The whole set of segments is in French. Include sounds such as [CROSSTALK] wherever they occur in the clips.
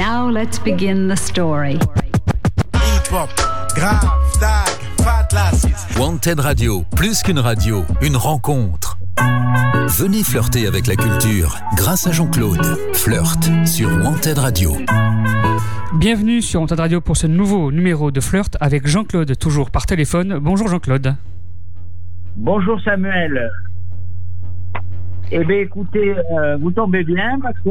Now let's begin the story. Wanted Radio, plus qu'une radio, une rencontre. Venez flirter avec la culture grâce à Jean-Claude. Flirt sur Wanted Radio. Bienvenue sur Wanted Radio pour ce nouveau numéro de Flirt avec Jean-Claude, toujours par téléphone. Bonjour Jean-Claude. Bonjour Samuel. Eh bien écoutez, euh, vous tombez bien parce que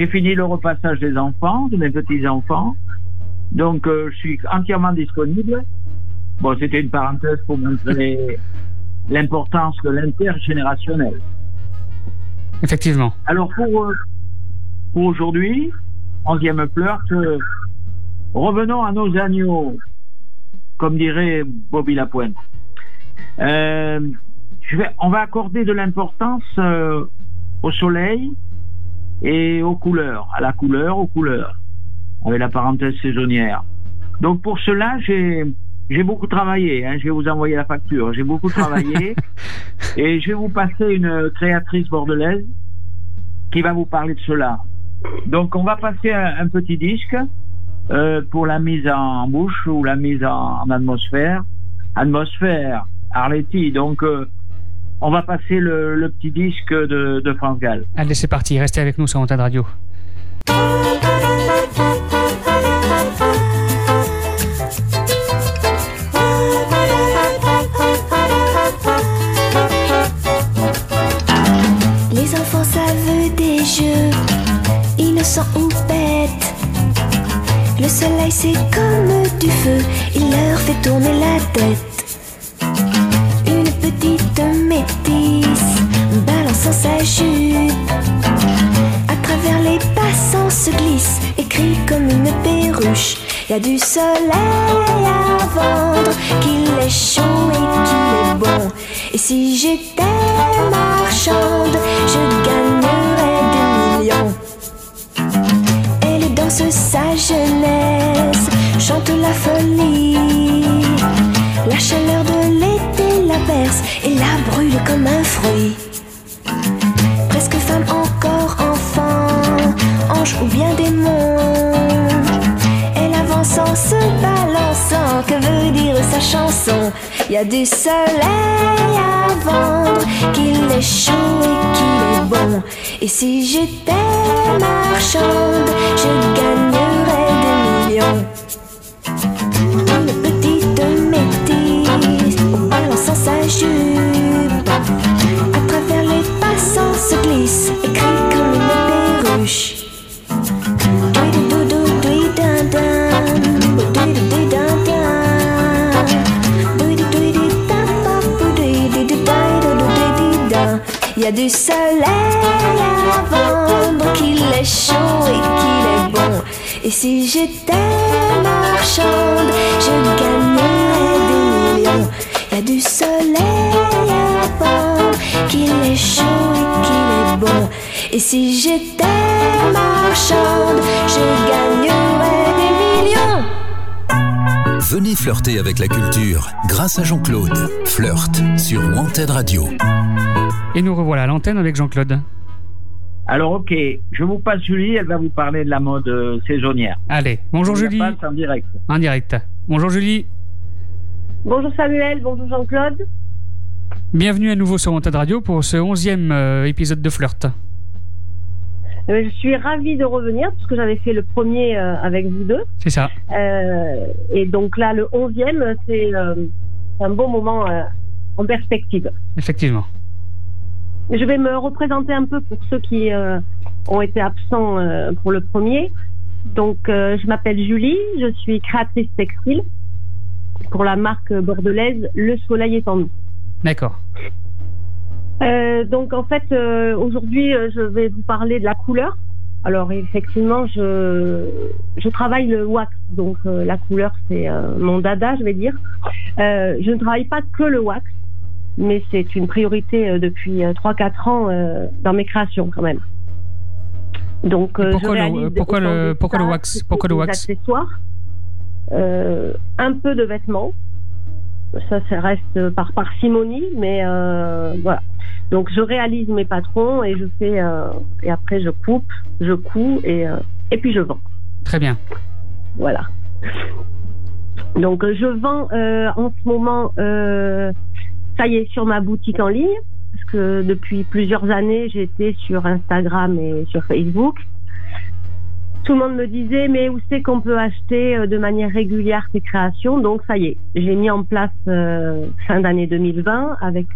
j'ai fini le repassage des enfants, de mes petits-enfants. Donc euh, je suis entièrement disponible. Bon, c'était une parenthèse pour montrer [LAUGHS] l'importance de l'intergénérationnel. Effectivement. Alors pour, euh, pour aujourd'hui, onzième euh, revenons à nos agneaux, comme dirait Bobby Lapointe. Euh, je vais, on va accorder de l'importance euh, au soleil et aux couleurs, à la couleur, aux couleurs, avec la parenthèse saisonnière. Donc pour cela, j'ai j'ai beaucoup travaillé. Hein, je vais vous envoyer la facture. J'ai beaucoup travaillé [LAUGHS] et je vais vous passer une créatrice bordelaise qui va vous parler de cela. Donc on va passer un, un petit disque euh, pour la mise en bouche ou la mise en, en atmosphère. Atmosphère, Arletty. Donc euh, on va passer le, le petit disque de, de France Gall. Allez, c'est parti. Restez avec nous sur Wanted Radio. Les enfants savent des jeux, innocents ou bêtes. Le soleil c'est comme du feu, il leur fait tourner la tête. Y a du soleil à vendre, qu'il est chaud et qu'il est bon. Et si j'étais marchande, je gagnerais des millions. Elle danse sa jeunesse, chante la folie. La chaleur de l'été la berce et la brûle comme un fruit. Chanson Y a du soleil à vendre, qu'il est chaud et qu'il est bon. Et si j'étais marchande, je gagnerais des millions. Une petite métisse, balançant sa jupe. À travers les passants se glisse et Il y a du soleil à vendre, qu'il est chaud et qu'il est bon. Et si j'étais marchande, je gagnerais des millions. Il y a du soleil à vendre, qu'il est chaud et qu'il est bon. Et si j'étais marchande, je gagnerais des millions. Venez flirter avec la culture grâce à Jean-Claude. Flirt sur Wanted Radio. Et nous revoilà à l'antenne avec Jean-Claude. Alors ok, je vous passe Julie, elle va vous parler de la mode euh, saisonnière. Allez, bonjour Je Julie. passe en direct. En direct. Bonjour Julie. Bonjour Samuel, bonjour Jean-Claude. Bienvenue à nouveau sur Wanted Radio pour ce onzième euh, épisode de Flirt. Euh, Je suis ravie de revenir parce que j'avais fait le premier euh, avec vous deux. C'est ça. Euh, et donc là, le onzième, c'est euh, un bon moment en perspective. Effectivement. Je vais me représenter un peu pour ceux qui euh, ont été absents euh, pour le premier. Donc, euh, je m'appelle Julie, je suis créatrice textile pour la marque bordelaise Le Soleil est en nous. D'accord. Euh, donc en fait, euh, aujourd'hui, euh, je vais vous parler de la couleur. Alors effectivement, je, je travaille le wax, donc la couleur c'est mon dada, je vais dire. Je ne travaille pas que le wax, mais c'est une priorité depuis euh, 3-4 ans dans mes créations quand même. Donc Pourquoi le- pourquoi le- pourquoi le wax Pourquoi le wax accessoires, un peu de vêtements. Ça, ça reste par parcimonie, mais euh, voilà. Donc je réalise mes patrons et je fais euh, et après je coupe, je couds et euh, et puis je vends. Très bien. Voilà. Donc je vends euh, en ce moment, ça y est, sur ma boutique en ligne, parce que depuis plusieurs années, j'étais sur Instagram et sur Facebook. Tout le monde me disait, mais où c'est qu'on peut acheter de manière régulière ces créations? Donc ça y est, j'ai mis en place fin d'année 2020 avec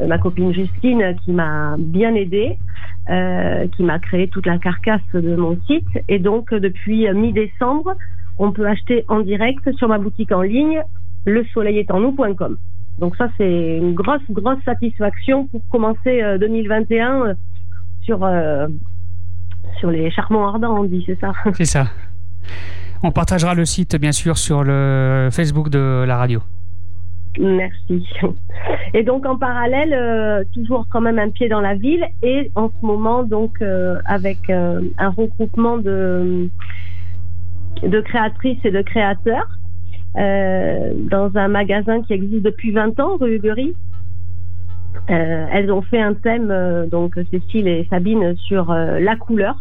ma copine Justine qui m'a bien aidée, euh, qui m'a créé toute la carcasse de mon site. Et donc depuis mi-décembre, on peut acheter en direct sur ma boutique en ligne, lesoleillestannou.com. Donc ça, c'est une grosse, grosse satisfaction pour commencer euh, 2021 euh, sur, euh, sur les charmants ardents, on dit, c'est ça C'est ça. On partagera le site, bien sûr, sur le Facebook de la radio. Merci. Et donc en parallèle, euh, toujours quand même un pied dans la ville et en ce moment donc euh, avec euh, un regroupement de de créatrices et de créateurs dans un magasin qui existe depuis 20 ans, rue Huguerie. Elles ont fait un thème, donc Cécile et Sabine, sur la couleur,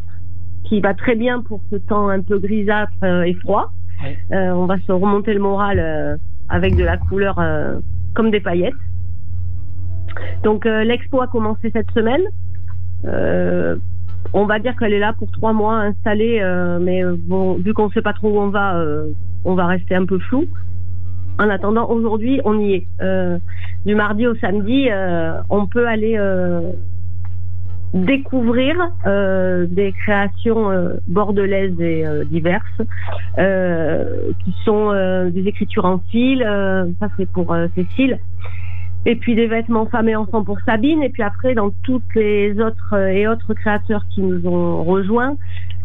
qui va très bien pour ce temps un peu grisâtre et froid. Ouais. On va se remonter le moral avec de la couleur euh, comme des paillettes. Donc euh, l'expo a commencé cette semaine. Euh, on va dire qu'elle est là pour trois mois installée, mais bon, vu qu'on ne sait pas trop où on va, on va rester un peu flou. En attendant, aujourd'hui, on y est. Du mardi au samedi, on peut aller découvrir euh, des créations euh, bordelaises et euh, diverses, euh, qui sont euh, des écritures en fil, euh, ça c'est pour Cécile, et puis des vêtements femmes et enfants pour Sabine, et puis après dans toutes les autres et autres créateurs qui nous ont rejoints,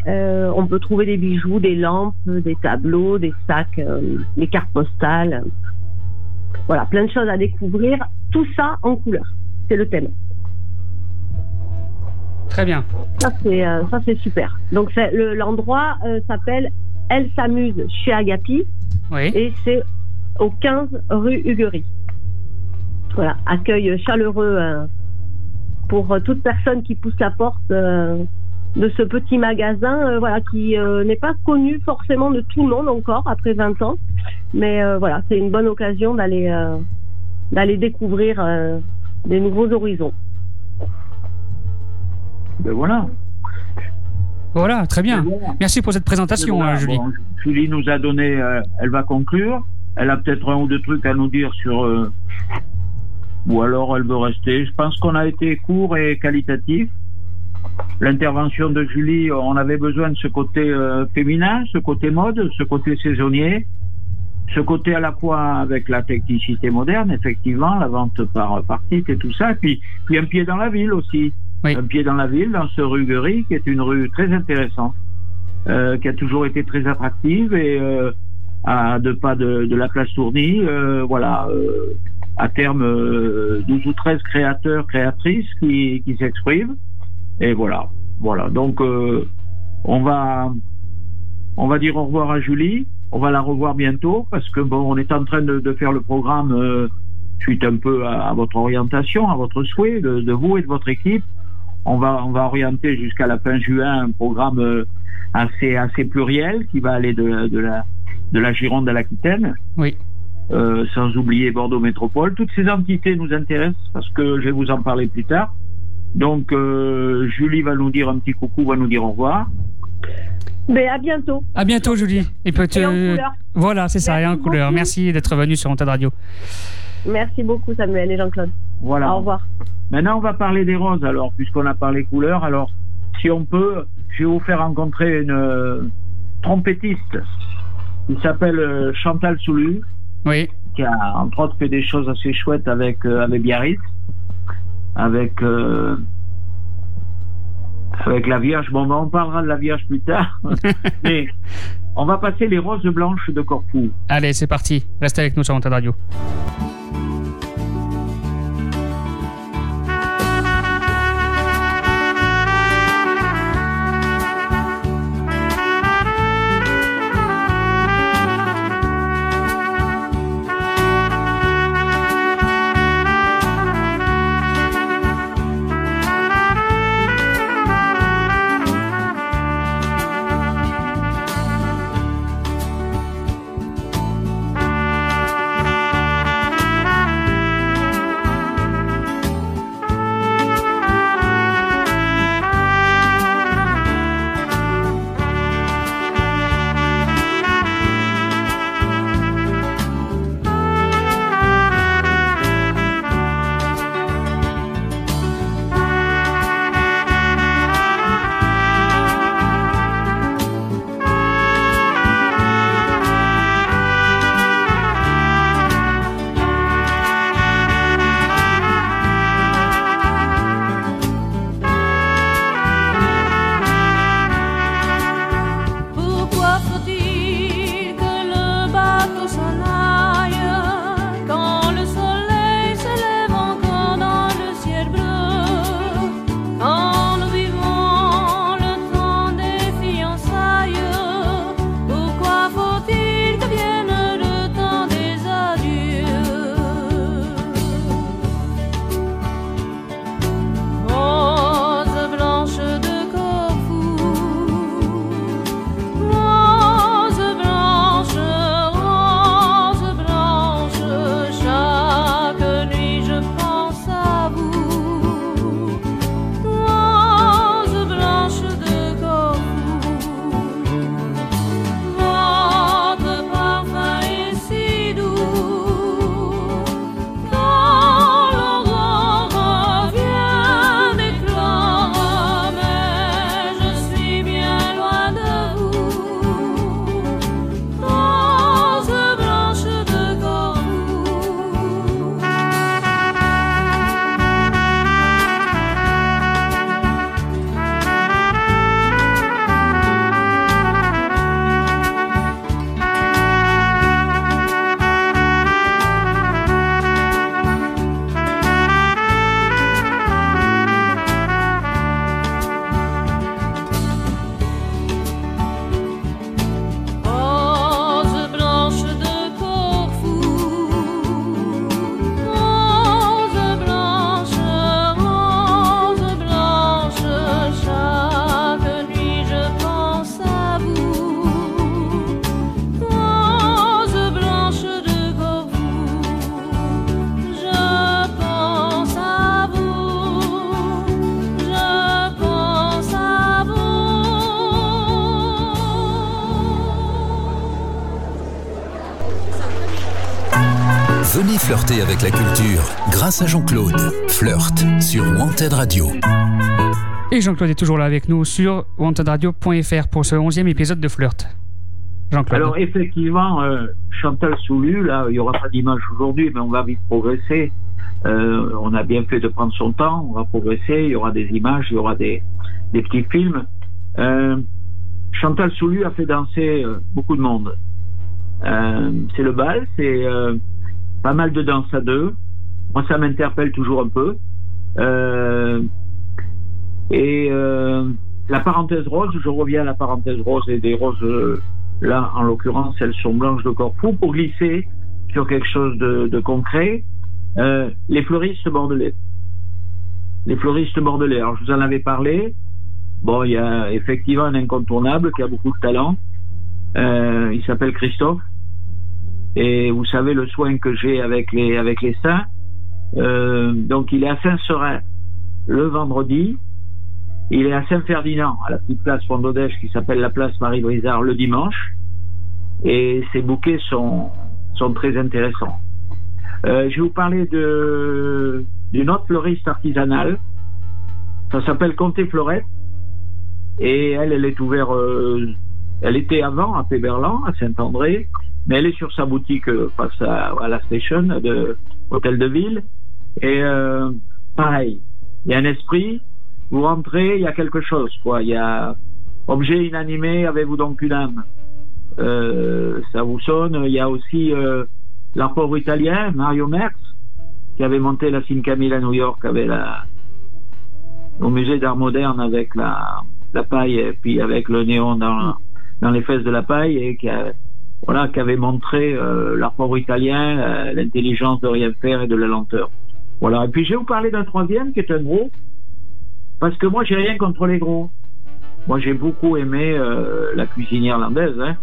on peut trouver des bijoux, des lampes, des tableaux, des sacs, des cartes postales. Voilà, plein de choses à découvrir. Tout ça en couleur. C'est le thème. Très bien. Ça c'est euh, ça c'est super. Donc c'est le- l'endroit euh, s'appelle Elle s'amuse chez Agapi Oui. et c'est au 15 rue Huguerie. Voilà, accueil chaleureux euh, pour toute personne qui pousse la porte de ce petit magasin, voilà, qui n'est pas connu forcément de tout le monde encore après 20 ans, mais voilà, c'est une bonne occasion d'aller d'aller découvrir des nouveaux horizons. Ben voilà. Voilà, très bien. Voilà. Merci pour cette présentation, Voilà, euh, Julie. bon, Julie nous a donné, euh, elle va conclure. Elle a peut-être un ou deux trucs à nous dire sur. euh, ou alors elle veut rester. Je pense qu'on a été court et qualitatif. L'intervention de Julie, on avait besoin de ce côté euh, féminin, ce côté mode, ce côté saisonnier, ce côté à la fois avec la technicité moderne, effectivement, la vente par, par site et tout ça, puis, puis un pied dans la ville aussi. Un pied dans la ville, dans ce rue Guerie, qui est une rue très intéressante euh, qui a toujours été très attractive et euh, à deux pas de, de la place Tourny, euh, voilà, à terme euh, 12 ou 13 créateurs, créatrices qui, qui s'expriment. Et voilà, voilà. Donc on va on va dire au revoir à Julie. On va la revoir bientôt parce que bon, on est en train de, de faire le programme suite un peu à, votre orientation, à votre souhait de vous et de votre équipe. On va on va orienter jusqu'à la fin juin un programme euh, assez assez pluriel qui va aller de, de la de la Gironde à l'Aquitaine. Oui. Euh, sans oublier Bordeaux Métropole. Toutes ces entités nous intéressent parce que je vais vous en parler plus tard. Donc euh, Julie va nous dire un petit coucou, va nous dire au revoir. Mais à bientôt. À bientôt, Julie. Et peut Et en couleur. Voilà, c'est ça, et en Merci couleur. beaucoup. Merci d'être venu sur Antenne Radio. Merci beaucoup Samuel et Jean-Claude. Voilà. Au revoir. Maintenant, on va parler des roses. Alors, puisqu'on a parlé couleurs, alors si on peut, je vais vous faire rencontrer une euh, trompettiste qui s'appelle euh, Chantal Soulu, Oui. qui a entre autres fait des choses assez chouettes avec euh, avec Biarritz, avec euh, avec la Vierge. Bon, ben, on parlera de la Vierge plus tard, [LAUGHS] mais on va passer les roses blanches de Corfou. Allez, c'est parti. Restez avec nous sur Antenne Radio. Flirter avec la culture grâce à Jean-Claude. Flirt sur Wanted Radio. Et Jean-Claude est toujours là avec nous sur wantedradio.fr pour ce 11e épisode de Flirt. Jean-Claude. Alors effectivement, euh, Chantal Soulu, là, il n'y aura pas d'image aujourd'hui, mais on va vite progresser. Euh, on a bien fait de prendre son temps, on va progresser, il y aura des images, il y aura des, des petits films. Euh, Chantal Soulu a fait danser euh, beaucoup de monde. Euh, c'est le bal, c'est euh, pas mal de danse à deux. Moi, ça m'interpelle toujours un peu. et la parenthèse rose, je reviens à la parenthèse rose et des roses, là, en l'occurrence, elles sont blanches de Corfou, pour glisser sur quelque chose de, de concret. les fleuristes bordelais. Les fleuristes bordelais. Alors, je vous en avais parlé. Bon, il y a effectivement un incontournable qui a beaucoup de talent. Euh, il s'appelle Christophe. Et vous savez le soin que j'ai avec les avec les saints. Euh, donc il est à Saint-Serin le vendredi. Il est à Saint-Ferdinand, à la petite place Fondodèche qui s'appelle la place Marie-Brizard le dimanche. Et ses bouquets sont, sont très intéressants. Euh, je vais vous parler de d'une autre fleuriste artisanale. Ça s'appelle Comté Florette. Et elle, elle est ouverte, euh, elle était avant à Péberlan, à Saint-André, mais elle est sur sa boutique euh, face à, la station de Hôtel de Ville. Et euh, pareil, il y a un esprit, vous rentrez, il y a quelque chose, quoi. Il y a objet inanimé, avez-vous donc une âme? Euh, Ça vous sonne. Il y a aussi euh, italien, Mario Merz, qui avait monté la Camille à New York, avec la, au musée d'art moderne avec la paille et puis avec le néon dans, dans les fesses de la paille et qui voilà, qui avait montré euh, l'art pauvre italien, euh, l'intelligence de rien faire et de la lenteur. Voilà. Et puis je vais vous parler d'un troisième qui est un gros, parce que moi j'ai rien contre les gros. Moi j'ai beaucoup aimé euh, la cuisine irlandaise. Hein.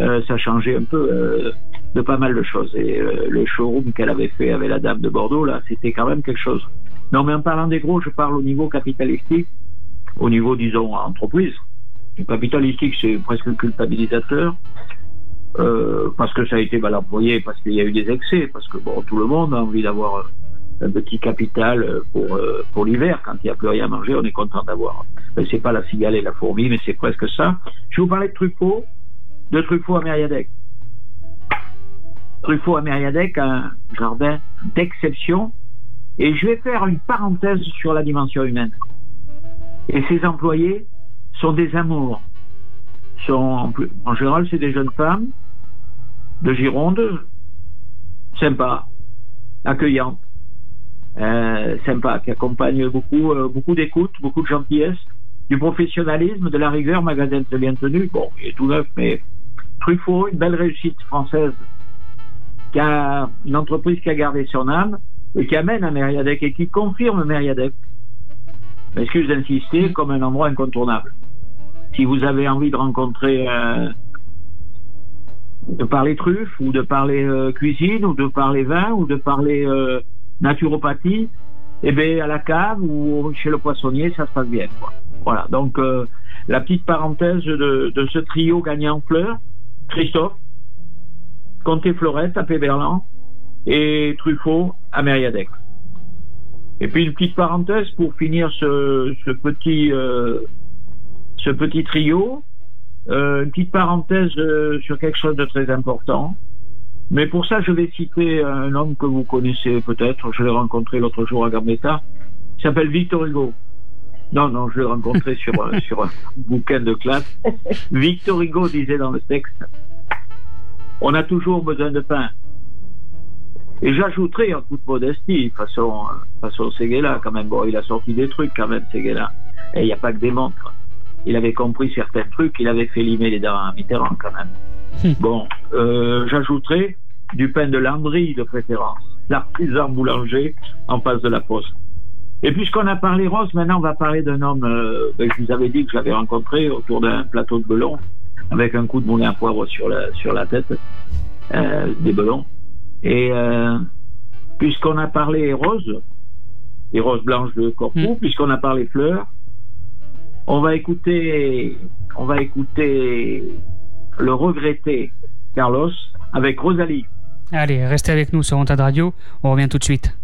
Euh, ça changeait un peu de pas mal de choses. Et le showroom qu'elle avait fait avec la dame de Bordeaux là, c'était quand même quelque chose. Non, mais en parlant des gros, je parle au niveau capitalistique au niveau, disons, entreprise. Le capitalistique, c'est presque culpabilisateur. Euh, parce que ça a été mal employé, parce qu'il y a eu des excès, parce que bon, tout le monde a envie d'avoir un petit capital pour euh, pour l'hiver. Quand il n'y a plus rien à manger, on est content d'avoir. C'est pas la cigale et la fourmi, mais c'est presque ça. Je vous parler de Truffaut, de Truffaut à Mériadec. Truffaut à Mériadec, un jardin d'exception. Et je vais faire une parenthèse sur la dimension humaine. Et ces employés sont des amours. Sont, en général, c'est des jeunes femmes de Gironde, sympas, accueillantes, euh, sympas, qui accompagnent beaucoup, euh, beaucoup d'écoute, beaucoup de gentillesse, du professionnalisme, de la rigueur, magasin très bien tenu. Bon, il est tout neuf, mais Truffaut, une belle réussite française, qui a une entreprise qui a gardé son âme et qui amène à Mériadec et qui confirme Mériadec excuse d'insister, comme un endroit incontournable. Si vous avez envie de rencontrer, euh, de parler truffes, ou de parler euh, cuisine, ou de parler vin, ou de parler euh, naturopathie, eh bien, à la cave ou chez le poissonnier, ça se passe bien. Quoi. Voilà, donc euh, la petite parenthèse de, de, ce trio gagnant fleurs, Christophe, Comté Florette à Péberlan et Truffaut à Mériadec. Et puis une petite parenthèse pour finir ce, ce petit euh, ce petit trio, une petite parenthèse euh, sur quelque chose de très important. Mais pour ça, je vais citer un homme que vous connaissez peut-être. Je l'ai rencontré l'autre jour à Gambetta. Il s'appelle Victor Hugo. Non, non, je l'ai rencontré sur, sur un bouquin de classe. Victor Hugo disait dans le texte, on a toujours besoin de pain. Et j'ajouterai en toute modestie, façon, façon Seguela quand même. Bon, il a sorti des trucs quand même, Seguela. Et il n'y a pas que des montres. Il avait compris certains trucs, il avait fait limer les dents à Mitterrand quand même. Hmm. bon, euh, j'ajouterai du pain de Landry de préférence. L'artisan boulanger en face de la poste. Et puisqu'on a parlé rose, maintenant on va parler d'un homme, euh, ben, je vous avais dit que je l'avais rencontré autour d'un plateau de belon, avec un coup de moulin à poivre sur la, sur la tête, euh, des belons. Et euh, puisqu'on a parlé roses, les roses blanches de Corpou, mm. puisqu'on a parlé fleurs, on va écouter, on va écouter le regretté Carlos avec Rosalie. Allez, restez avec nous sur Antad Radio. On revient tout de suite.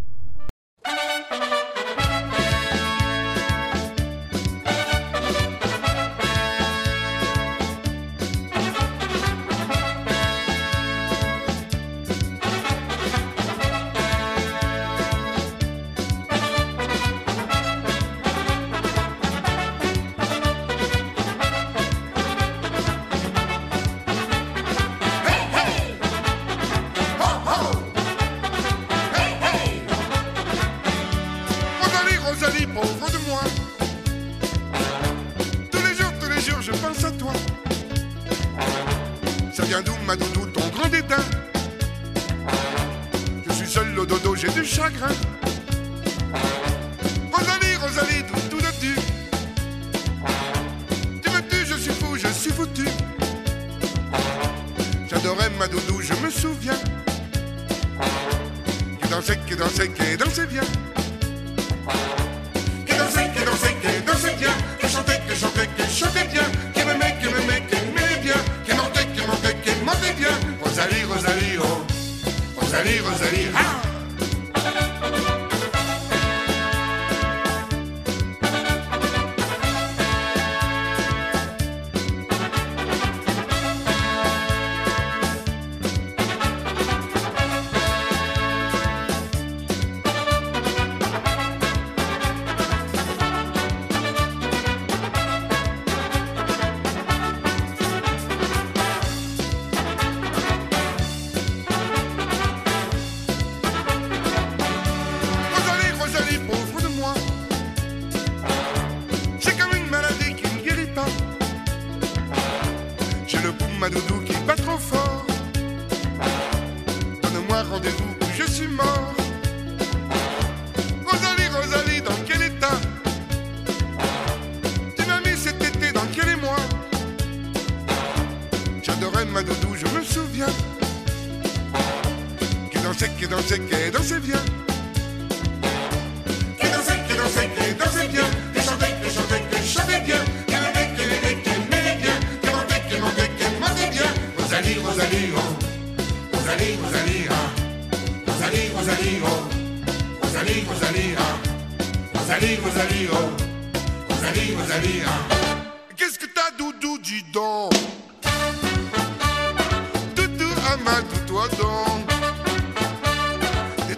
Doudou, à ma toi donc.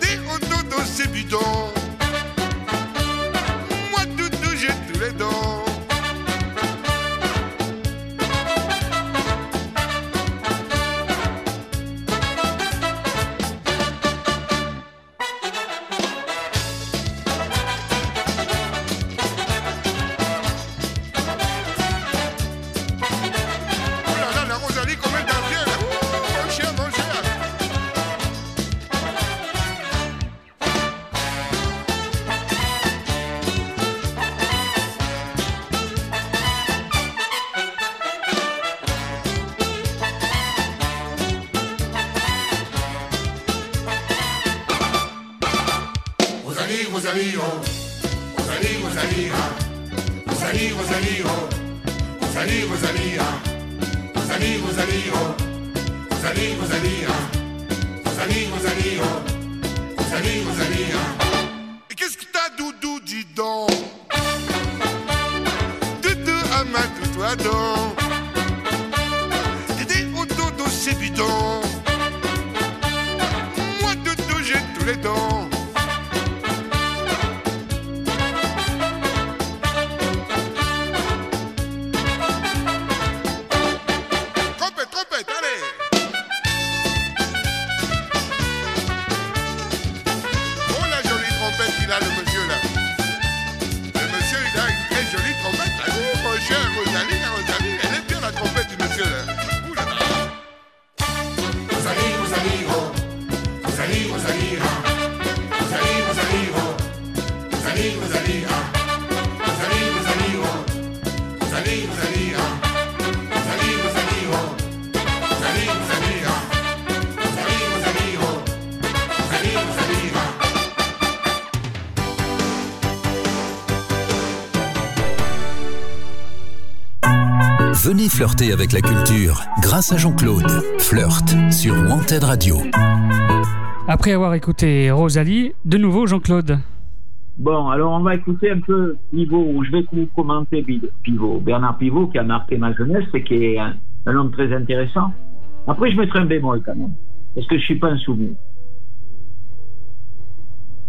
Des au dodo, c'est bidon. Flirter avec la culture grâce à Jean-Claude. Flirt sur Wanted Radio. Après avoir écouté Rosalie, de nouveau Jean-Claude. Bon, alors on va écouter un peu Pivot, ou je vais vous commenter Pi- Pivot. Bernard Pivot qui a marqué ma jeunesse et qui est un, un homme très intéressant. Après, je mettrai un bémol quand même, parce que je suis pas un soumis.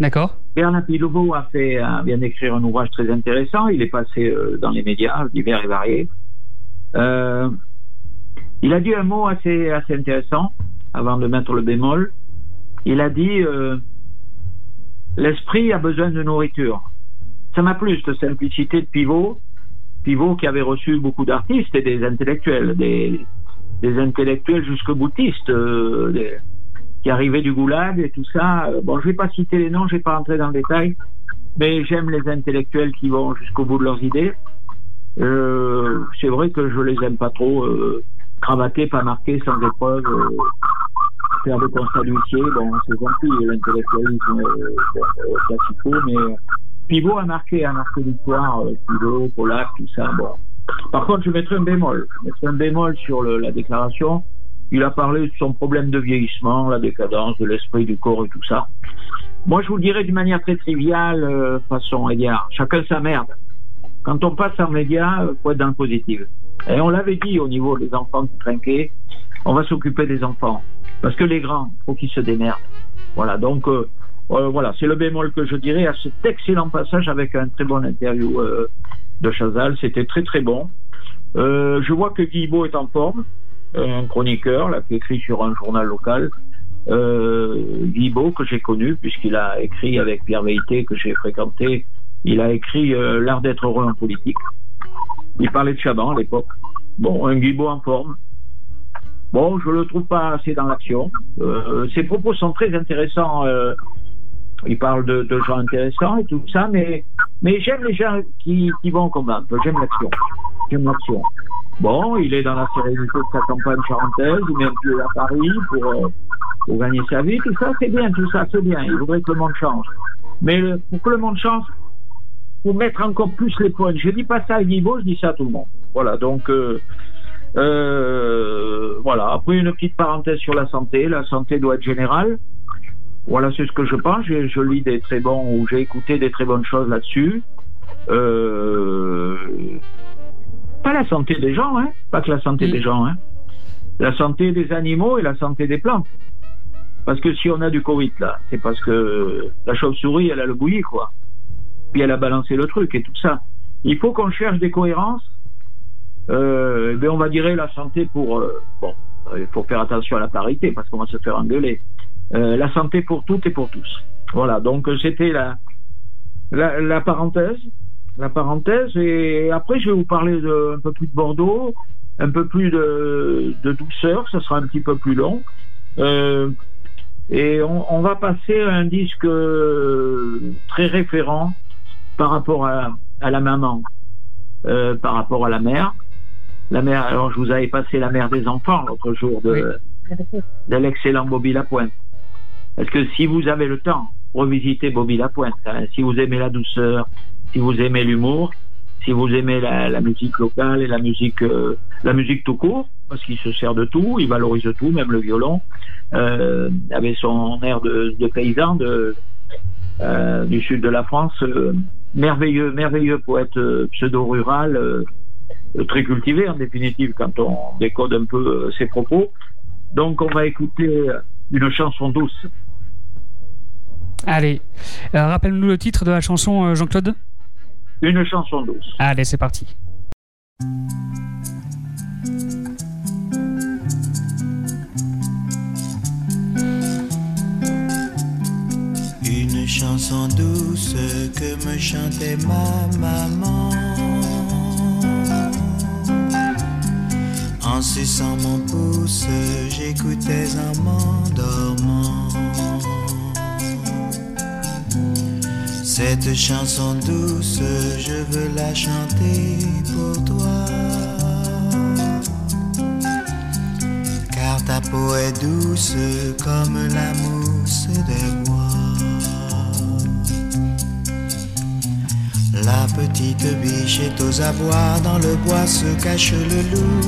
D'accord Bernard Pivot a fait, a- vient d'écrire un ouvrage très intéressant. Il est passé euh, dans les médias divers et variés. Euh, il a dit un mot assez, intéressant avant de mettre le bémol. Il a dit euh, l'esprit a besoin de nourriture. Ça m'a plu cette simplicité de Pivot. Pivot qui avait reçu beaucoup d'artistes et des intellectuels, des, intellectuels jusque boutistes, euh, qui arrivaient du goulag et tout ça. Bon, je vais pas citer les noms, je vais pas rentrer dans le détail, mais j'aime les intellectuels qui vont jusqu'au bout de leurs idées. Euh, c'est vrai que je les aime pas trop euh, cravatés, pas marqués, sans épreuve, euh, faire des constats d'huissier. Bon, c'est gentil, l'intellectualisme euh, mais Pivot a marqué, a marqué l'histoire, euh, Pivot, Polak, tout ça. Bon. Par contre, je mettrai un bémol. Je mettrai un bémol sur le- la déclaration. Il a parlé de son problème de vieillissement, la décadence de l'esprit, du corps et tout ça. Moi, je vous le dirais d'une manière très triviale, façon égard. Chacun sa merde. Quand on passe en média, euh, faut être dans le positif? Et on l'avait dit au niveau des enfants qui trinquaient, on va s'occuper des enfants. Parce que les grands, faut qu'ils se démerdent. Voilà, donc euh, euh, voilà, c'est le bémol que je dirais à cet excellent passage avec un très bon interview de Chazal. C'était très très bon. Je vois que Guibaud est en forme, un chroniqueur là, qui écrit sur un journal local. Euh, que j'ai connu, puisqu'il a écrit avec Pierre Veilleté, que j'ai fréquenté, il a écrit euh, L'art d'être heureux en politique. Il parlait de Chaban à l'époque. Bon, un Guibaud en forme. Bon, je le trouve pas assez dans l'action. Euh, ses propos sont très intéressants. euh, il parle de, gens intéressants et tout ça, mais, mais j'aime les gens qui, qui vont combattre. J'aime l'action. J'aime l'action. Bon, il est dans la sérénité de sa campagne charentaise, il met un pied à Paris pour, pour gagner sa vie, tout ça, c'est bien, tout ça, c'est bien. Il voudrait que le monde change. Mais pour que le monde change, faut mettre encore plus les points. Je dis pas ça à Guibaud, je dis ça à tout le monde. Voilà, donc euh, euh, voilà. Après une petite parenthèse sur la santé. La santé doit être générale. Voilà, c'est ce que je pense. Je, je lis des très bons ou j'ai écouté des très bonnes choses là-dessus. Euh, pas la santé des gens, hein. Pas que la santé Mm. des gens, hein. La santé des animaux et la santé des plantes. Parce que si on a du Covid là, c'est parce que la chauve-souris, elle a le bouilli, quoi. Puis elle a balancé le truc et tout ça. Il faut qu'on cherche des cohérences. Euh, ben on va dire la santé pour euh, bon, il faut faire attention à la parité parce qu'on va se faire engueuler. Euh, la santé pour toutes et pour tous. Voilà, donc c'était la, la parenthèse, la parenthèse et après je vais vous parler un peu plus de Bordeaux, un peu plus de, douceur, ça sera un petit peu plus long. Et on, on va passer à un disque très référent par rapport à, à la maman, euh, par rapport à la mère. La mère, alors je vous avais passé la mère des enfants l'autre jour de, de l'excellent Bobby Lapointe. Parce que si vous avez le temps, revisitez Bobby Lapointe. hein. Si vous aimez la douceur, si vous aimez l'humour, si vous aimez la, la musique locale et la musique, euh, la musique tout court, parce qu'il se sert de tout, il valorise tout, même le violon, euh, avec son air de, de paysan de, euh, du sud de la France, euh, merveilleux, merveilleux poète euh, pseudo-rural, très cultivé en définitive quand on décode un peu ses propos. Donc on va écouter une chanson douce. Allez, rappelle-nous le titre de la chanson, Jean-Claude? Une chanson douce. Allez, c'est parti. Chanson douce que me chantait ma maman. En suçant mon pouce, j'écoutais en m'endormant. Cette chanson douce, je veux la chanter pour toi. Car ta peau est douce comme la mousse des La petite biche est aux abois, dans le bois se cache le loup.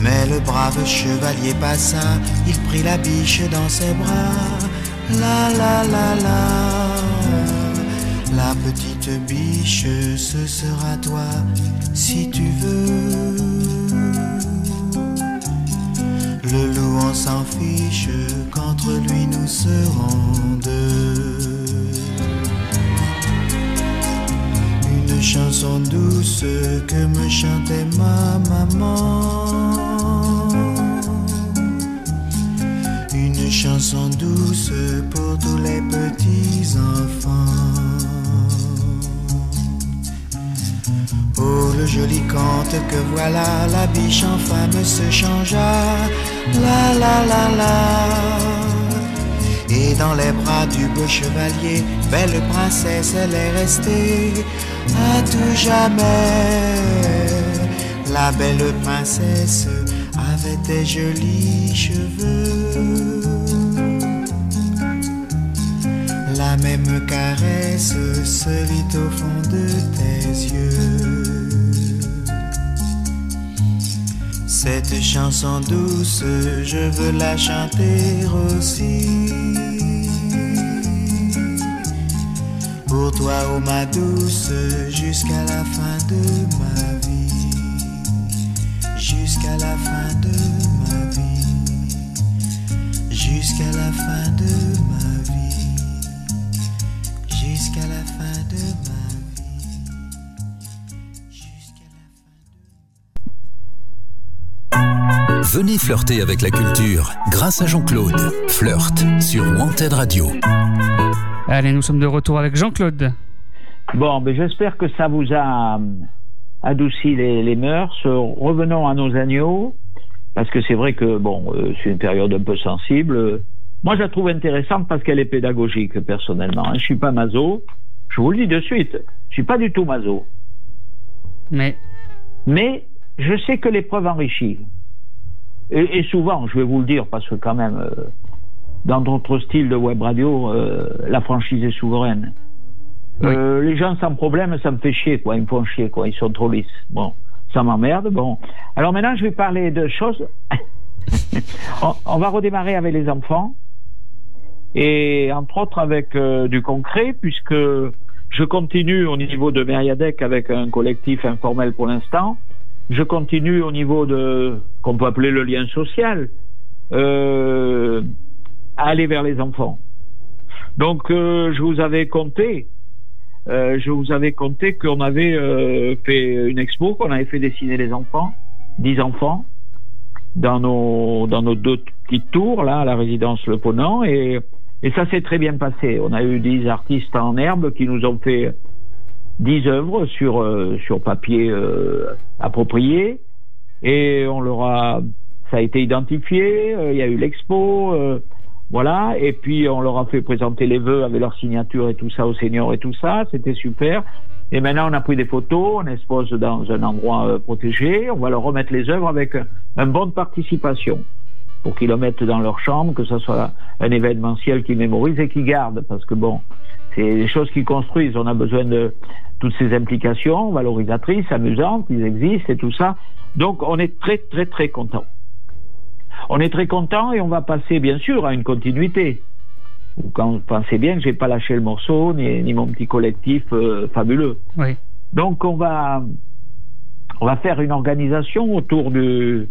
Mais le brave chevalier passa, il prit la biche dans ses bras. La la la la. La petite biche, ce sera toi si tu veux. S'en fiche, qu'entre lui nous serons deux. Une chanson douce que me chantait ma maman. Une chanson douce pour tous les petits enfants. Oh, le joli conte que voilà, la biche en femme se changea. La la la la. Et dans les bras du beau chevalier, belle princesse, elle est restée à tout jamais. La belle princesse avait des jolis cheveux. La même caresse se vit au fond de tes yeux. Cette chanson douce, je veux la chanter aussi. Pour toi, oh ma douce, jusqu'à la fin de ma vie. Jusqu'à la fin de ma vie. Jusqu'à la fin de ma vie. Jusqu'à la fin de ma vie. Venez flirter avec la culture grâce à Jean-Claude. Flirt sur Wanted Radio. Allez, nous sommes de retour avec Jean-Claude. Bon, ben j'espère que ça vous a euh, adouci les, les mœurs. Euh, Revenons à nos agneaux, parce que c'est vrai que bon, euh, c'est une période un peu sensible. Moi, je la trouve intéressante parce qu'elle est pédagogique, personnellement. hein. Je suis pas maso. Je vous le dis de suite. Je suis pas du tout maso. Mais Mais je sais que l'épreuve enrichit. Et, et souvent, je vais vous le dire, parce que quand même, euh, dans notre style de web radio, euh, la franchise est souveraine. Euh, les gens sans problème, ça me fait chier, quoi. Ils me font chier, quoi. Ils sont trop lisses. Bon, ça m'emmerde. Bon. Alors maintenant, je vais parler de choses. [LAUGHS] on, on va redémarrer avec les enfants. Et entre autres avec du concret, puisque je continue au niveau de Mériadec avec un collectif informel pour l'instant. Je continue au niveau de, qu'on peut appeler le lien social, euh, aller vers les enfants. Donc, euh, je vous avais compté, euh, je vous avais compté qu'on avait euh, fait une expo, qu'on avait fait dessiner les enfants, 10 enfants, dans nos, dans nos deux petites tours, là, à la résidence Le Ponant, et, et ça s'est très bien passé. On a eu 10 artistes en herbe qui nous ont fait 10 œuvres sur, sur papier approprié, et on leur a, ça a été identifié, euh, il y a eu l'expo, euh, voilà, et puis on leur a fait présenter les vœux avec leur signature et tout ça aux seniors et tout ça, c'était super. Et maintenant, on a pris des photos, on expose dans un endroit euh, protégé, on va leur remettre les œuvres avec un, bon de participation pour qu'ils le mettent dans leur chambre, que ce soit un événementiel qui mémorise et qui garde, parce que bon, c'est des choses qui construisent, on a besoin de toutes ces implications valorisatrices, amusantes, ils existent et tout ça. Donc, on est très, très, très content. On est très content et on va passer, bien sûr, à une continuité. Vous pensez bien que j'ai pas lâché le morceau, ni, ni mon petit collectif euh, fabuleux. oui. Donc on va on va faire une organisation autour de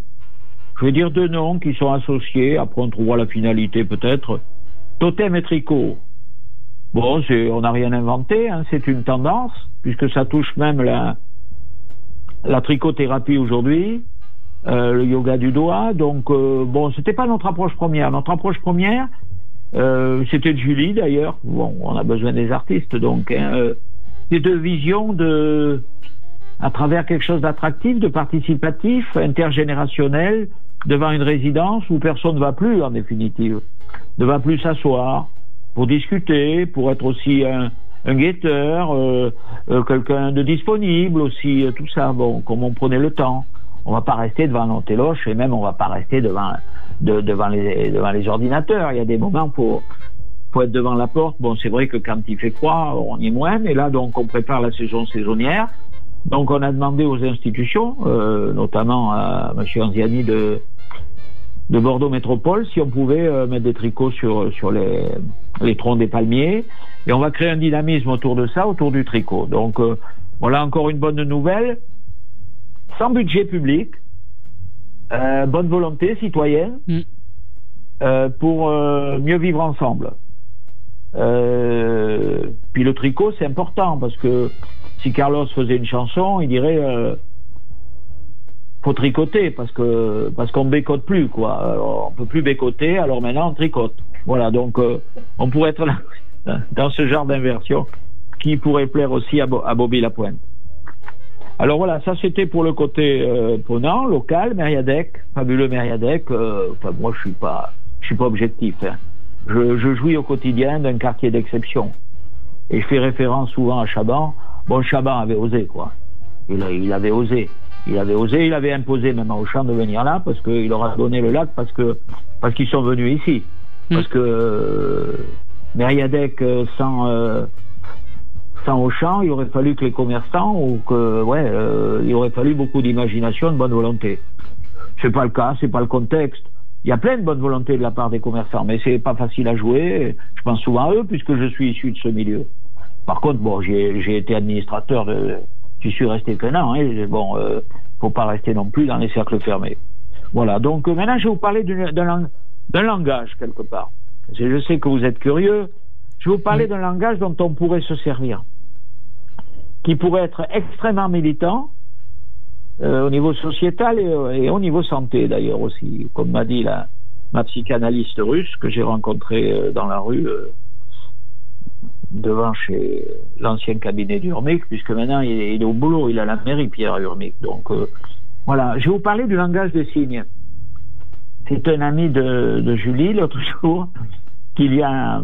je vais dire deux noms qui sont associés. Après on trouvera la finalité peut-être. Totem et tricot. Bon, on n'a rien inventé. Hein, c'est une tendance puisque ça touche même la la trichothérapie aujourd'hui, euh, le yoga du doigt. Donc euh, bon, c'était pas notre approche première. Notre approche première, euh, c'était Julie d'ailleurs. Bon, on a besoin des artistes, donc hein, euh, c'est de vision de à travers quelque chose d'attractif, de participatif, intergénérationnel, devant une résidence où personne ne va plus en définitive, ne va plus s'asseoir pour discuter, pour être aussi un, un guetteur, euh, euh, quelqu'un de disponible aussi, euh, tout ça. Bon, comme on prenait le temps, on va pas rester devant nos téloches et même on va pas rester devant de- devant les devant les ordinateurs. Il y a des moments faut faut être devant la porte. Bon, c'est vrai que quand il fait froid, on y est moins, mais là, donc, on prépare la saison saisonnière. Donc, on a demandé aux institutions, euh, notamment à M. Anziani de, de Bordeaux Métropole, si on pouvait euh, mettre des tricots sur, sur les, les troncs des palmiers. Et on va créer un dynamisme autour de ça, autour du tricot. Donc, euh, voilà encore une bonne nouvelle. Sans budget public, euh, bonne volonté citoyenne Mm. pour mieux vivre ensemble. Puis le tricot, c'est important parce que si Carlos faisait une chanson, il dirait faut tricoter parce que parce qu'on bécote plus quoi. Alors, on peut plus bécoter, alors maintenant on tricote. Voilà, donc euh, on pourrait être là [LAUGHS] dans ce genre d'inversion qui pourrait plaire aussi à, Bo- à Bobby Lapointe. Alors voilà, ça c'était pour le côté euh, Ponant, local, Mériadec, fabuleux Mériadec. euh, Enfin moi je suis pas, je suis pas objectif. hein. Je, jouis au quotidien d'un quartier d'exception. Et je fais référence souvent à Chaban. Bon, Chaban avait osé quoi. Il avait osé. Il avait osé, il avait imposé même à Auchan de venir là parce qu'il leur a donné le lac parce que parce qu'ils sont venus ici. Parce que euh, Mériadec euh, sans euh, sans Auchan, il aurait fallu que les commerçants ou que ouais, euh, il aurait fallu beaucoup d'imagination, de bonne volonté. C'est pas le cas, c'est pas le contexte. Il y a plein de bonne volonté de la part des commerçants, mais c'est pas facile à jouer. Je pense souvent à eux puisque je suis issu de ce milieu. Par contre, bon, j'ai j'ai été administrateur de, j'y suis resté qu'un an. Hein, bon, euh, faut pas rester non plus dans les cercles fermés. Voilà. Donc euh, maintenant, je vais vous parler d'un lang- d'un langage quelque part. Je sais que vous êtes curieux. Je vais vous parler d'un langage dont on pourrait se servir, qui pourrait être extrêmement militant euh, au niveau sociétal et, euh, et au niveau santé d'ailleurs aussi, comme m'a dit la, ma psychanalyste russe que j'ai rencontrée euh, dans la rue euh, devant chez l'ancien cabinet d'Urmic, puisque maintenant il est, au boulot, il à la mairie Pierre Urmic. Donc euh, voilà, je vais vous parler du langage des signes. C'est un ami de, Julie l'autre [LAUGHS] jour qui a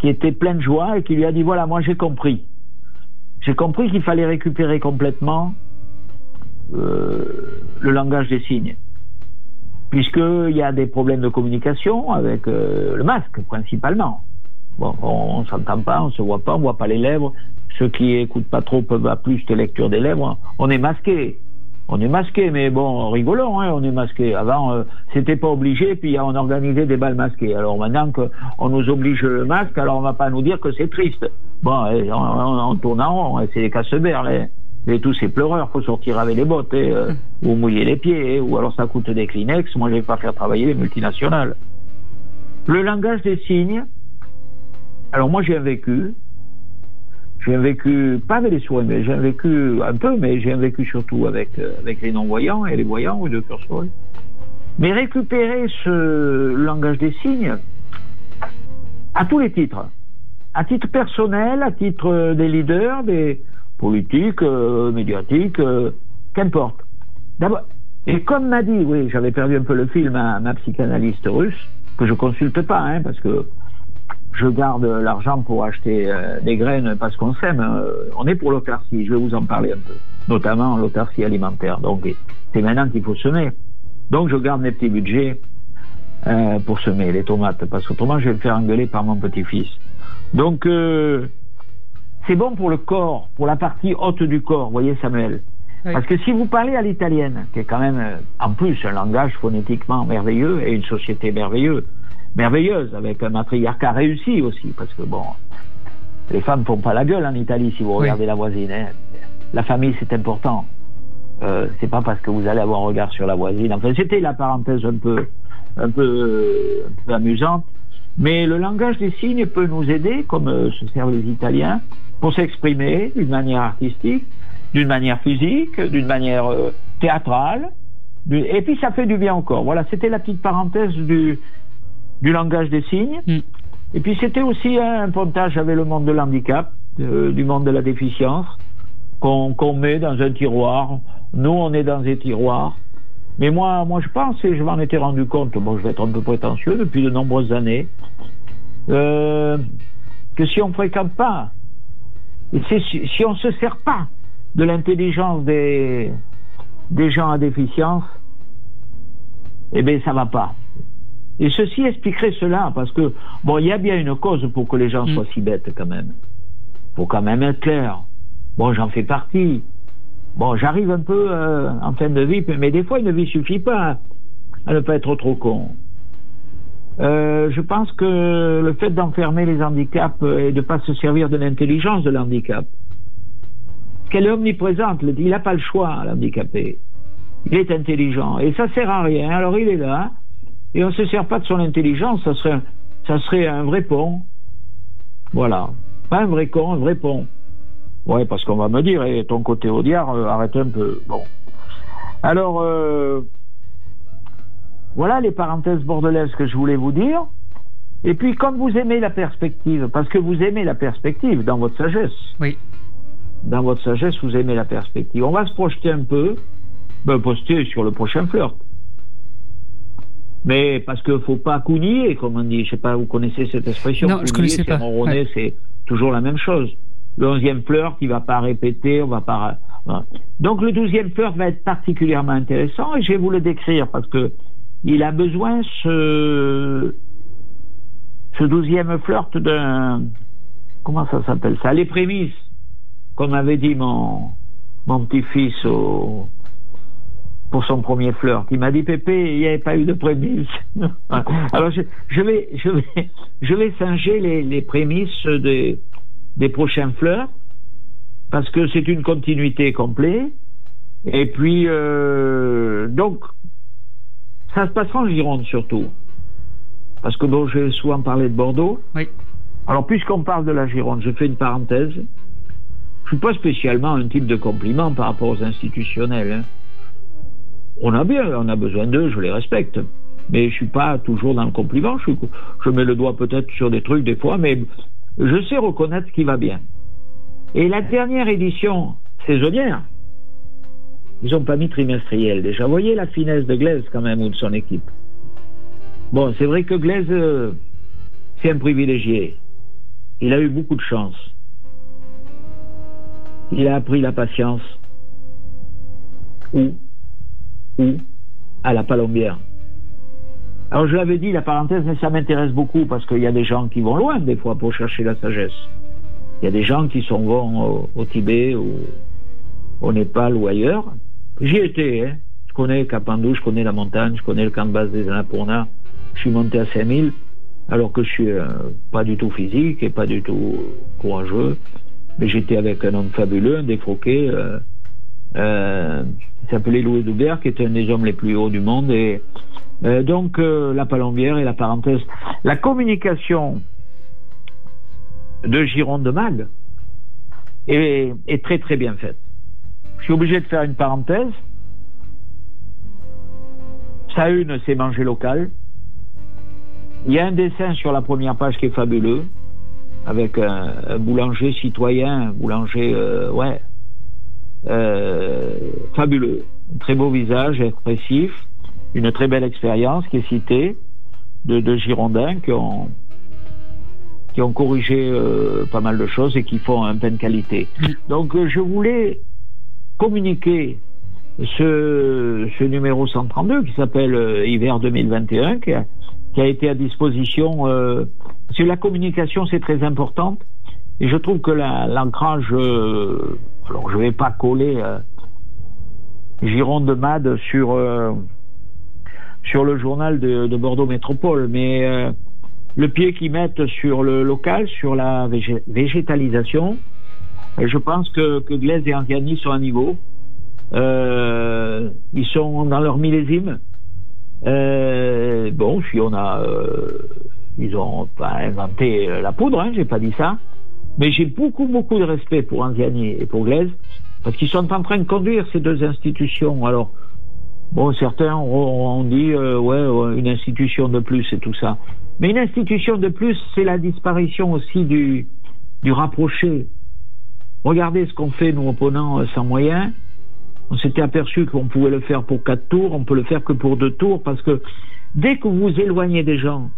qui était plein de joie et qui lui a dit voilà moi j'ai compris j'ai compris qu'il fallait récupérer complètement euh, le langage des signes puisqu'il y a des problèmes de communication avec euh, le masque principalement bon on, on s'entend pas on se voit pas on voit pas les lèvres ceux qui écoutent pas trop peuvent à plus de lecture des lèvres on est masqué on est masqué, mais bon, rigolons, hein, on est masqué. Avant, euh, c'était pas obligé, puis on organisait des balles masquées. Alors maintenant qu'on nous oblige le masque, alors on va pas nous dire que c'est triste. Bon, eh, on, on- on tourne en rond, hein, c'est les casse-berts, les, les tous ces pleureurs, faut sortir avec les bottes, eh, euh, [LAUGHS] ou mouiller les pieds, eh, ou alors ça coûte des Kleenex. Moi, je vais pas faire travailler les multinationales. Le langage des signes. Alors moi, j'ai vécu. J'ai vécu, pas avec les sourds, mais j'ai vécu un peu, mais j'ai vécu surtout avec, euh, avec les non-voyants et les voyants ou de sourd. Mais récupérer ce langage des signes à tous les titres. À titre personnel, à titre euh, des leaders, des politiques, euh, médiatiques, qu'importe. D'abord, et comme m'a dit, oui, j'avais perdu un peu le fil, ma, ma psychanalyste russe, que je consulte pas, hein, parce que je garde l'argent pour acheter euh, des graines parce qu'on s'aime. euh, on est pour l'autarcie, je vais vous en parler un peu, notamment l'autarcie alimentaire. Donc c'est maintenant qu'il faut semer. Donc je garde mes petits budgets euh, pour semer les tomates, parce qu'autrement je vais me faire engueuler par mon petit-fils. Donc euh, c'est bon pour le corps, pour la partie haute du corps, voyez Samuel. Oui. Parce que si vous parlez à l'italienne, qui est quand même en plus un langage phonétiquement merveilleux et une société merveilleuse, merveilleuse, avec un matriarcat réussi aussi, parce que bon, les femmes font pas la gueule en Italie si vous Oui. regardez la voisine. hein. La famille, c'est important. Euh, c'est pas parce que vous allez avoir un regard sur la voisine. Enfin, c'était la parenthèse un peu, un peu, un peu amusante. Mais le langage des signes peut nous aider, comme euh, se servent les Italiens, pour s'exprimer d'une manière artistique, d'une manière physique, d'une manière euh, théâtrale. Et puis ça fait du bien encore. Voilà, c'était la petite parenthèse du, du langage des signes. Mm. Et puis c'était aussi un pontage avec le monde de l'handicap, de- du monde de la déficience, qu'on met dans un tiroir. Nous, on est dans des tiroirs. Mais moi, moi, je pense, et je m'en étais rendu compte, bon, je vais être un peu prétentieux depuis de nombreuses années, euh, que si on ne fréquente pas, et si, si on ne se sert pas de l'intelligence des, des gens à déficience, eh bien, ça va pas. Et ceci expliquerait cela, parce que, bon, il y a bien une cause pour que les gens Mm. soient si bêtes quand même. faut quand même être clair. Bon, j'en fais partie. Bon, j'arrive un peu euh, en fin de vie, mais des fois, une vie suffit pas à ne pas être trop con. Euh, je pense que le fait d'enfermer les handicaps et de ne pas se servir de l'intelligence de l'handicap, qu'elle est omniprésente, il n'a pas le choix, l'handicapé. Il est intelligent et ça sert à rien. Alors il est là et on ne se sert pas de son intelligence, ça serait, un- ça serait un vrai pont. Voilà. Pas un vrai con, un vrai pont. Ouais, parce qu'on va me dire, et ton côté audiard, euh, arrête un peu. Bon. Alors, euh, voilà les parenthèses bordelaises que je voulais vous dire. Et puis, comme vous aimez la perspective, parce que vous aimez la perspective dans votre sagesse, Oui. dans votre sagesse, vous aimez la perspective. On va se projeter un peu, ben, poster sur le prochain flirt. Mais parce qu'il faut pas cougner, comme on dit. Je sais pas, vous connaissez cette expression Non, je Cougner, connaissais c'est pas. ronronner, Ouais. c'est toujours la même chose. Le onzième flirt, il va pas répéter, on va pas. voilà. Donc le douzième flirt va être particulièrement intéressant et je vais vous le décrire parce que il a besoin ce ce douzième flirt d'un comment ça s'appelle ça? Les prémices comme avait dit mon mon petit-fils au pour son premier flirt. Il m'a dit Pépé, il n'y avait pas eu de prémices. [LAUGHS] Alors je, je vais je vais je vais singer les, les prémices des des prochains flirts parce que c'est une continuité complète. Et puis euh, donc ça se passera en Gironde surtout. Parce que bon, j'ai souvent parlé de Bordeaux. Oui. Alors, puisqu'on parle de la Gironde, je fais une parenthèse. Je suis pas spécialement un type de compliment par rapport aux institutionnels. hein. On a bien, on a besoin d'eux, je les respecte. Mais je suis pas toujours dans le compliment. Je, mets le doigt peut-être sur des trucs des fois, mais je sais reconnaître ce qui va bien. Et la dernière édition saisonnière, ils n'ont pas mis trimestriel. Déjà, voyez la finesse de Glaise quand même ou de son équipe. Bon, c'est vrai que Glaise, euh, c'est un privilégié. Il a eu beaucoup de chance. Il a appris la patience. Où Où À la palombière. Alors je l'avais dit, la parenthèse, mais ça m'intéresse beaucoup parce qu'il y a des gens qui vont loin des fois pour chercher la sagesse. Il y a des gens qui sont vont au, Tibet ou au Népal ou ailleurs. J'y étais, hein. Je connais Kapandou, je connais la montagne, je connais le camp de base des Annapurna. Je suis monté à 5000 alors que je suis euh, pas du tout physique et pas du tout courageux. Mais j'étais avec un homme fabuleux, un défroqué, euh, qui s'appelait Louis Doubert, qui était un des hommes les plus hauts du monde. Et euh, donc euh, la palombière et la parenthèse. La communication de Gironde de Mag est, est très très bien faite. Je suis obligé de faire une parenthèse. Sa une, c'est manger local. Il y a un dessin sur la première page qui est fabuleux, avec un, boulanger citoyen, un boulanger, euh, ouais, euh, fabuleux. Un très beau visage, expressif, une très belle expérience qui est citée de, de Girondins qui ont, qui ont corrigé euh, pas mal de choses et qui font un pain de qualité. Donc euh, je voulais communiquer ce, ce numéro 132 qui s'appelle euh, Hiver 2021, qui a, qui a été à disposition. Euh, parce que la communication, c'est très importante. Et je trouve que la- l'ancrage, euh, alors je vais pas coller euh, Gironde de Mad sur, euh, sur le journal de, de Bordeaux Métropole, mais euh, le pied qu'ils mettent sur le local, sur la végé- végétalisation, je pense que, Glaise et Anziani sont à niveau. Ils sont dans leur millésime. Bon, si on a, ils ont pas inventé la poudre, hein, j'ai pas dit ça, mais j'ai beaucoup beaucoup de respect pour Anziani et pour Glaise parce qu'ils sont en train de conduire ces deux institutions. Alors, bon, certains ont, dit, euh, ouais, une institution de plus et tout ça, mais une institution de plus, c'est la disparition aussi du du rapproché. Regardez ce qu'on fait nous opponents euh, sans moyens. On s'était aperçu qu'on pouvait le faire pour quatre tours, on peut le faire que pour deux tours, parce que dès que vous éloignez des gens,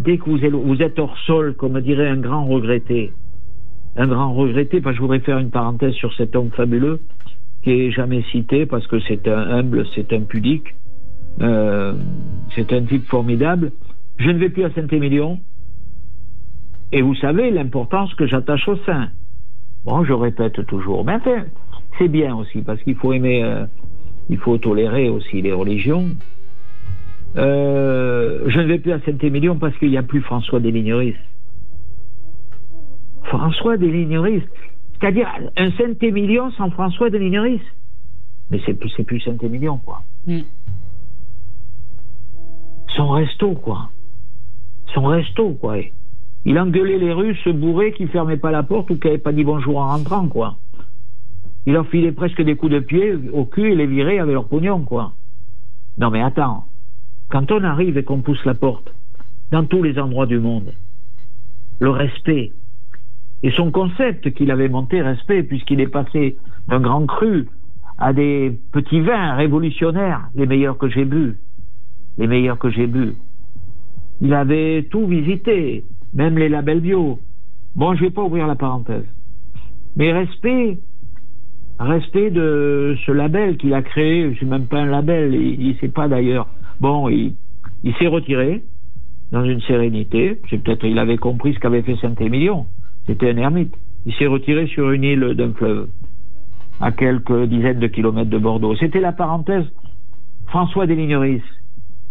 dès que vous, vous êtes hors sol, comme dirait un grand regretté, un grand regretté, je voudrais faire une parenthèse sur cet homme fabuleux, qui est jamais cité, parce que c'est un humble, c'est un pudique, Euh, c'est un type formidable. Je ne vais plus à Saint-Émilion. Et vous savez l'importance que j'attache au sein. Bon, je répète toujours. Mais enfin, c'est bien aussi, parce qu'il faut aimer, euh, il faut tolérer aussi les religions. Euh, je ne vais plus à Saint-Émilion parce qu'il n'y a plus François Desligneris. François Desligneris. C'est-à-dire un Saint-Émilion sans François Desligneris. Mais c'est plus, c'est plus Saint-Émilion, quoi. Mm. Son resto, quoi. Son resto, quoi. Il engueulait les Russes bourrés qui fermaient pas la porte ou qui n'avaient pas dit bonjour en rentrant, quoi. Il leur filait presque des coups de pied au cul et les virait avec leur pognon, quoi. Non, mais attends. Quand on arrive et qu'on pousse la porte, dans tous les endroits du monde, le respect, et son concept qu'il avait monté, respect, puisqu'il est passé d'un grand cru à des petits vins révolutionnaires, les meilleurs que j'ai bu, les meilleurs que j'ai bu. Il avait tout visité, même les labels bio. Bon, je vais pas ouvrir la parenthèse. Mais respect, respect de ce label qu'il a créé, c'est même pas un label, il, il sait pas d'ailleurs. Bon, il, il s'est retiré dans une sérénité. C'est peut-être il avait compris ce qu'avait fait Saint-Émilion. C'était un ermite. Il s'est retiré sur une île d'un fleuve, à quelques dizaines de kilomètres de Bordeaux. C'était la parenthèse François Desligneris.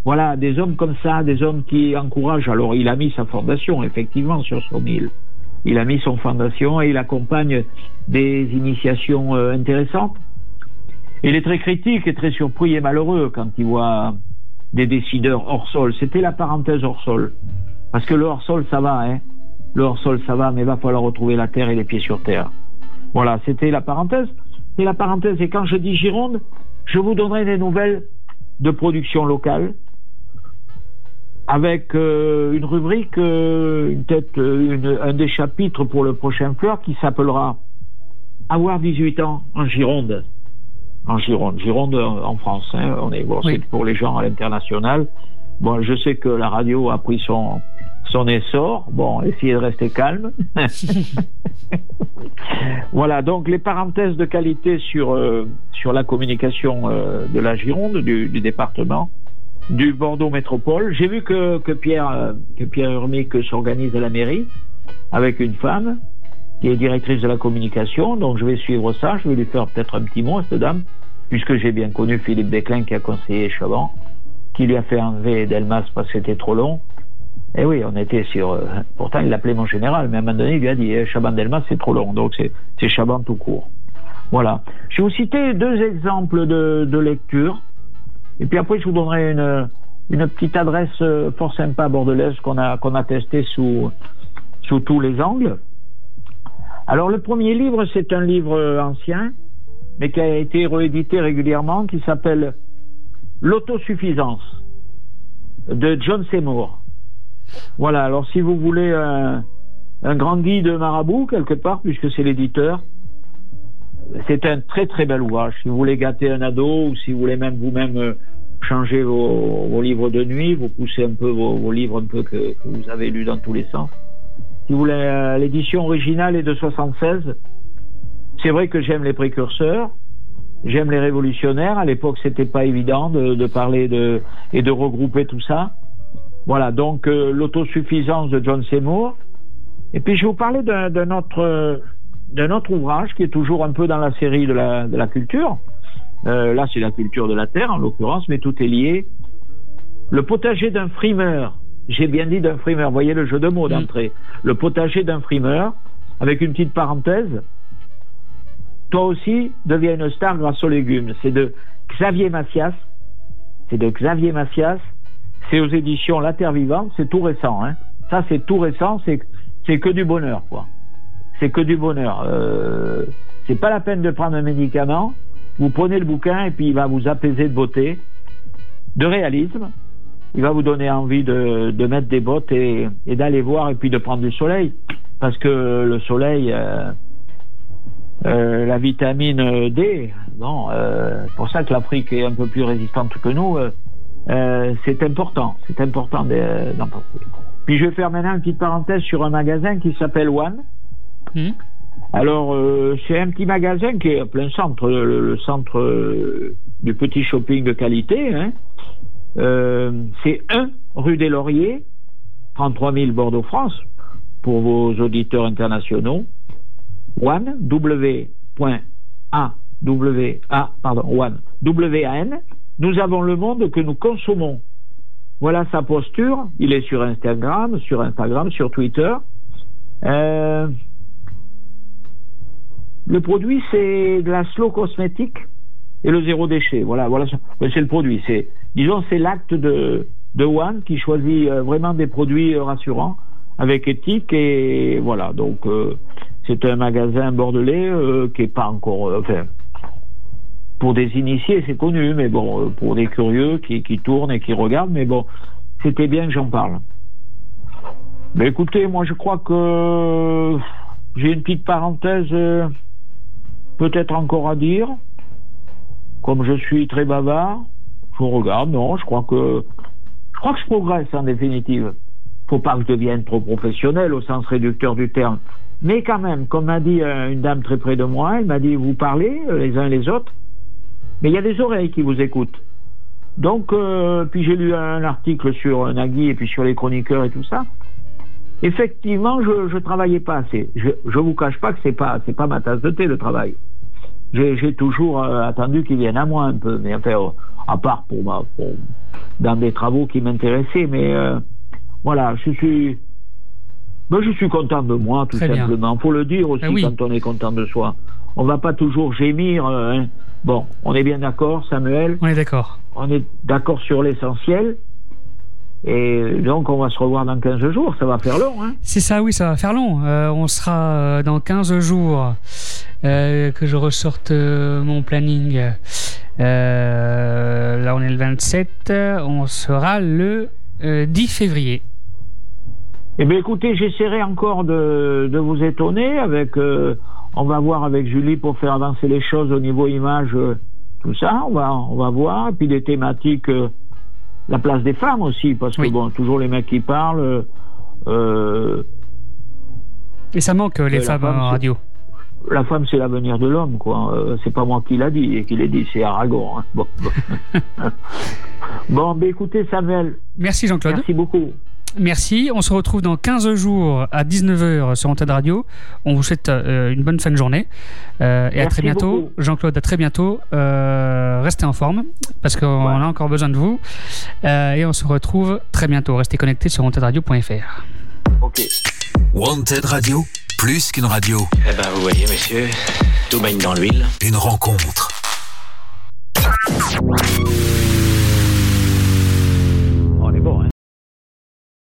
Voilà, des hommes comme ça, des hommes qui encouragent. Alors, il a mis sa fondation, effectivement, sur son île. Il a mis son fondation et il accompagne des initiations euh, intéressantes. Il est très critique et très surpris et malheureux quand il voit des décideurs hors sol. C'était la parenthèse hors sol. Parce que le hors sol, ça va, hein. Le hors sol, ça va, mais il va falloir retrouver la terre et les pieds sur terre. Voilà, c'était la parenthèse. C'est la parenthèse. Et quand je dis Gironde, je vous donnerai des nouvelles de production locale avec euh, une rubrique, euh, une tête, euh, un des chapitres pour le prochain fleur qui s'appellera Avoir 18 ans en Gironde. En Gironde, Gironde en France. hein. On est bon, Oui. pour les gens à l'international. Bon, je sais que la radio a pris son son essor. Bon, essayez de rester calme. [LAUGHS] voilà, donc les parenthèses de qualité sur euh, sur la communication euh, de la Gironde, du, du département, du Bordeaux Métropole. J'ai vu que que Pierre euh, que Pierre Urmic s'organise à la mairie avec une femme qui est directrice de la communication. Donc je vais suivre ça. Je vais lui faire peut-être un petit mot à cette dame, puisque j'ai bien connu Philippe Desclin qui a conseillé Chaban, qui lui a fait enlever Delmas parce que c'était trop long. Et oui, on était sur. euh, pourtant, il l'appelait mon général, mais à un moment donné, il lui a dit eh, Chaban Delmas, c'est trop long. Donc c'est c'est Chaban tout court. Voilà. Je vais vous citer deux exemples de, de lecture. Et puis après, je vous donnerai une, une petite adresse euh, fort sympa bordelaise qu'on a, qu'on a testée sous, sous tous les angles. Alors, le premier livre, c'est un livre euh, ancien, mais qui a été réédité régulièrement, qui s'appelle L'autosuffisance de John Seymour. Voilà, alors si vous voulez un, grand guide marabout, quelque part, puisque c'est l'éditeur, c'est un très très bel ouvrage. Si vous voulez gâter un ado ou si vous voulez même vous-même euh, changer vos, livres de nuit, vous poussez un peu vos, livres un peu que, que vous avez lus dans tous les sens. Si vous voulez, euh, l'édition originale est de 76. C'est vrai que j'aime les précurseurs, j'aime les révolutionnaires. À l'époque, c'était pas évident de, de parler de et de regrouper tout ça. Voilà, donc euh, l'autosuffisance de John Seymour. Et puis je vais vous parler d'un d'un autre euh, d'un autre ouvrage qui est toujours un peu dans la série de la, de la culture. Euh, là, c'est la culture de la terre en l'occurrence, mais tout est lié. Le potager d'un frimeur. J'ai bien dit d'un frimeur. Voyez le jeu de mots d'entrée. Le potager d'un frimeur, avec une petite parenthèse. Toi aussi, deviens une star grâce aux légumes. C'est de Xavier Macias. C'est de Xavier Macias. C'est aux éditions La Terre Vivante. C'est tout récent. Hein. Ça, c'est tout récent. C'est que du bonheur, quoi. C'est que du bonheur. Euh, c'est pas la peine de prendre un médicament. Vous prenez le bouquin et puis il va vous apaiser de beauté, de réalisme. Il va vous donner envie de, de mettre des bottes et, et d'aller voir et puis de prendre du soleil. Parce que le soleil, euh, euh, la vitamine D, bon, euh, c'est pour ça que l'Afrique est un peu plus résistante que nous. Euh, c'est important, c'est important de- d'en penser. Puis je vais faire maintenant une petite parenthèse sur un magasin qui s'appelle One. Hmm. Alors, euh, c'est un petit magasin qui est en plein centre, le, le centre euh, du petit shopping de qualité. Hein. C'est 1 rue des Lauriers, 33 000 Bordeaux-France, pour vos auditeurs internationaux. One, W. A, W, A, pardon, One, W-A-N. Nous avons le monde que nous consommons. Voilà sa posture. Il est sur Instagram, sur Instagram, sur Twitter. Euh, le produit, c'est de la slow cosmétique et le zéro déchet. Voilà, voilà, c'est le produit. C'est, disons, c'est l'acte de, One qui choisit euh, vraiment des produits euh, rassurants avec éthique et voilà. Donc, c'est un magasin bordelais qui est pas encore, enfin, pour des initiés, c'est connu, mais bon, euh, pour des curieux qui, qui tournent et qui regardent, mais bon, c'était bien que j'en parle. Mais écoutez, moi, je crois que j'ai une petite parenthèse euh, peut-être encore à dire. Comme je suis très bavard, je regarde, non, je crois que je crois que je progresse en définitive. Faut pas que je devienne trop professionnel au sens réducteur du terme. Mais quand même, comme m'a dit euh, une dame très près de moi, elle m'a dit vous parlez les uns les autres, mais il y a des oreilles qui vous écoutent. Donc, euh, puis j'ai lu un article sur Nagui et puis sur les chroniqueurs et tout ça. Effectivement, je je travaillais pas assez. Je je vous cache pas que c'est pas c'est pas ma tasse de thé le travail. J'ai toujours euh, attendu qu'il vienne à moi un peu, mais euh, à part pour dans des travaux qui m'intéressaient, mais voilà, je suis ben, je suis content de moi tout Très simplement. Faut le dire aussi oui. quand on est content de soi. On va pas toujours gémir. euh, hein. Bon, on est bien d'accord, Samuel. On est d'accord. On est d'accord sur l'essentiel. Et donc, on va se revoir dans 15 jours. Ça va faire long, hein C'est ça, oui, ça va faire long. Euh, on sera euh, dans 15 jours euh, que je ressorte mon planning. Là, on est le 27. On sera le euh, 10 février. Eh bien, écoutez, j'essaierai encore de, de vous étonner avec. euh, on va voir avec Julie pour faire avancer les choses au niveau image, euh, tout ça. On va, on va voir. Et puis des thématiques, euh, la place des femmes aussi, parce que Oui. bon, toujours les mecs qui parlent. Et ça manque, les la femmes femme, en radio. la femme, c'est l'avenir de l'homme, quoi. C'est pas moi qui l'a dit et qui l'ai dit, c'est Aragon. hein. Bon, bon. [LAUGHS] [LAUGHS] bon, ben écoutez, Samuel, Merci Jean-Claude. merci beaucoup. Merci. On se retrouve dans 15 jours à 19h sur Antenne Radio. On vous souhaite euh, une bonne fin de journée. Euh, et à très bientôt. Jean-Claude, à très bientôt. Euh, restez en forme parce qu'on Ouais. a encore besoin de vous. Euh, et on se retrouve très bientôt. Restez connectés sur antenradio.fr. Ok. Wanted Radio, plus qu'une radio, Eh ben, vous voyez, messieurs, tout baigne dans l'huile. une rencontre.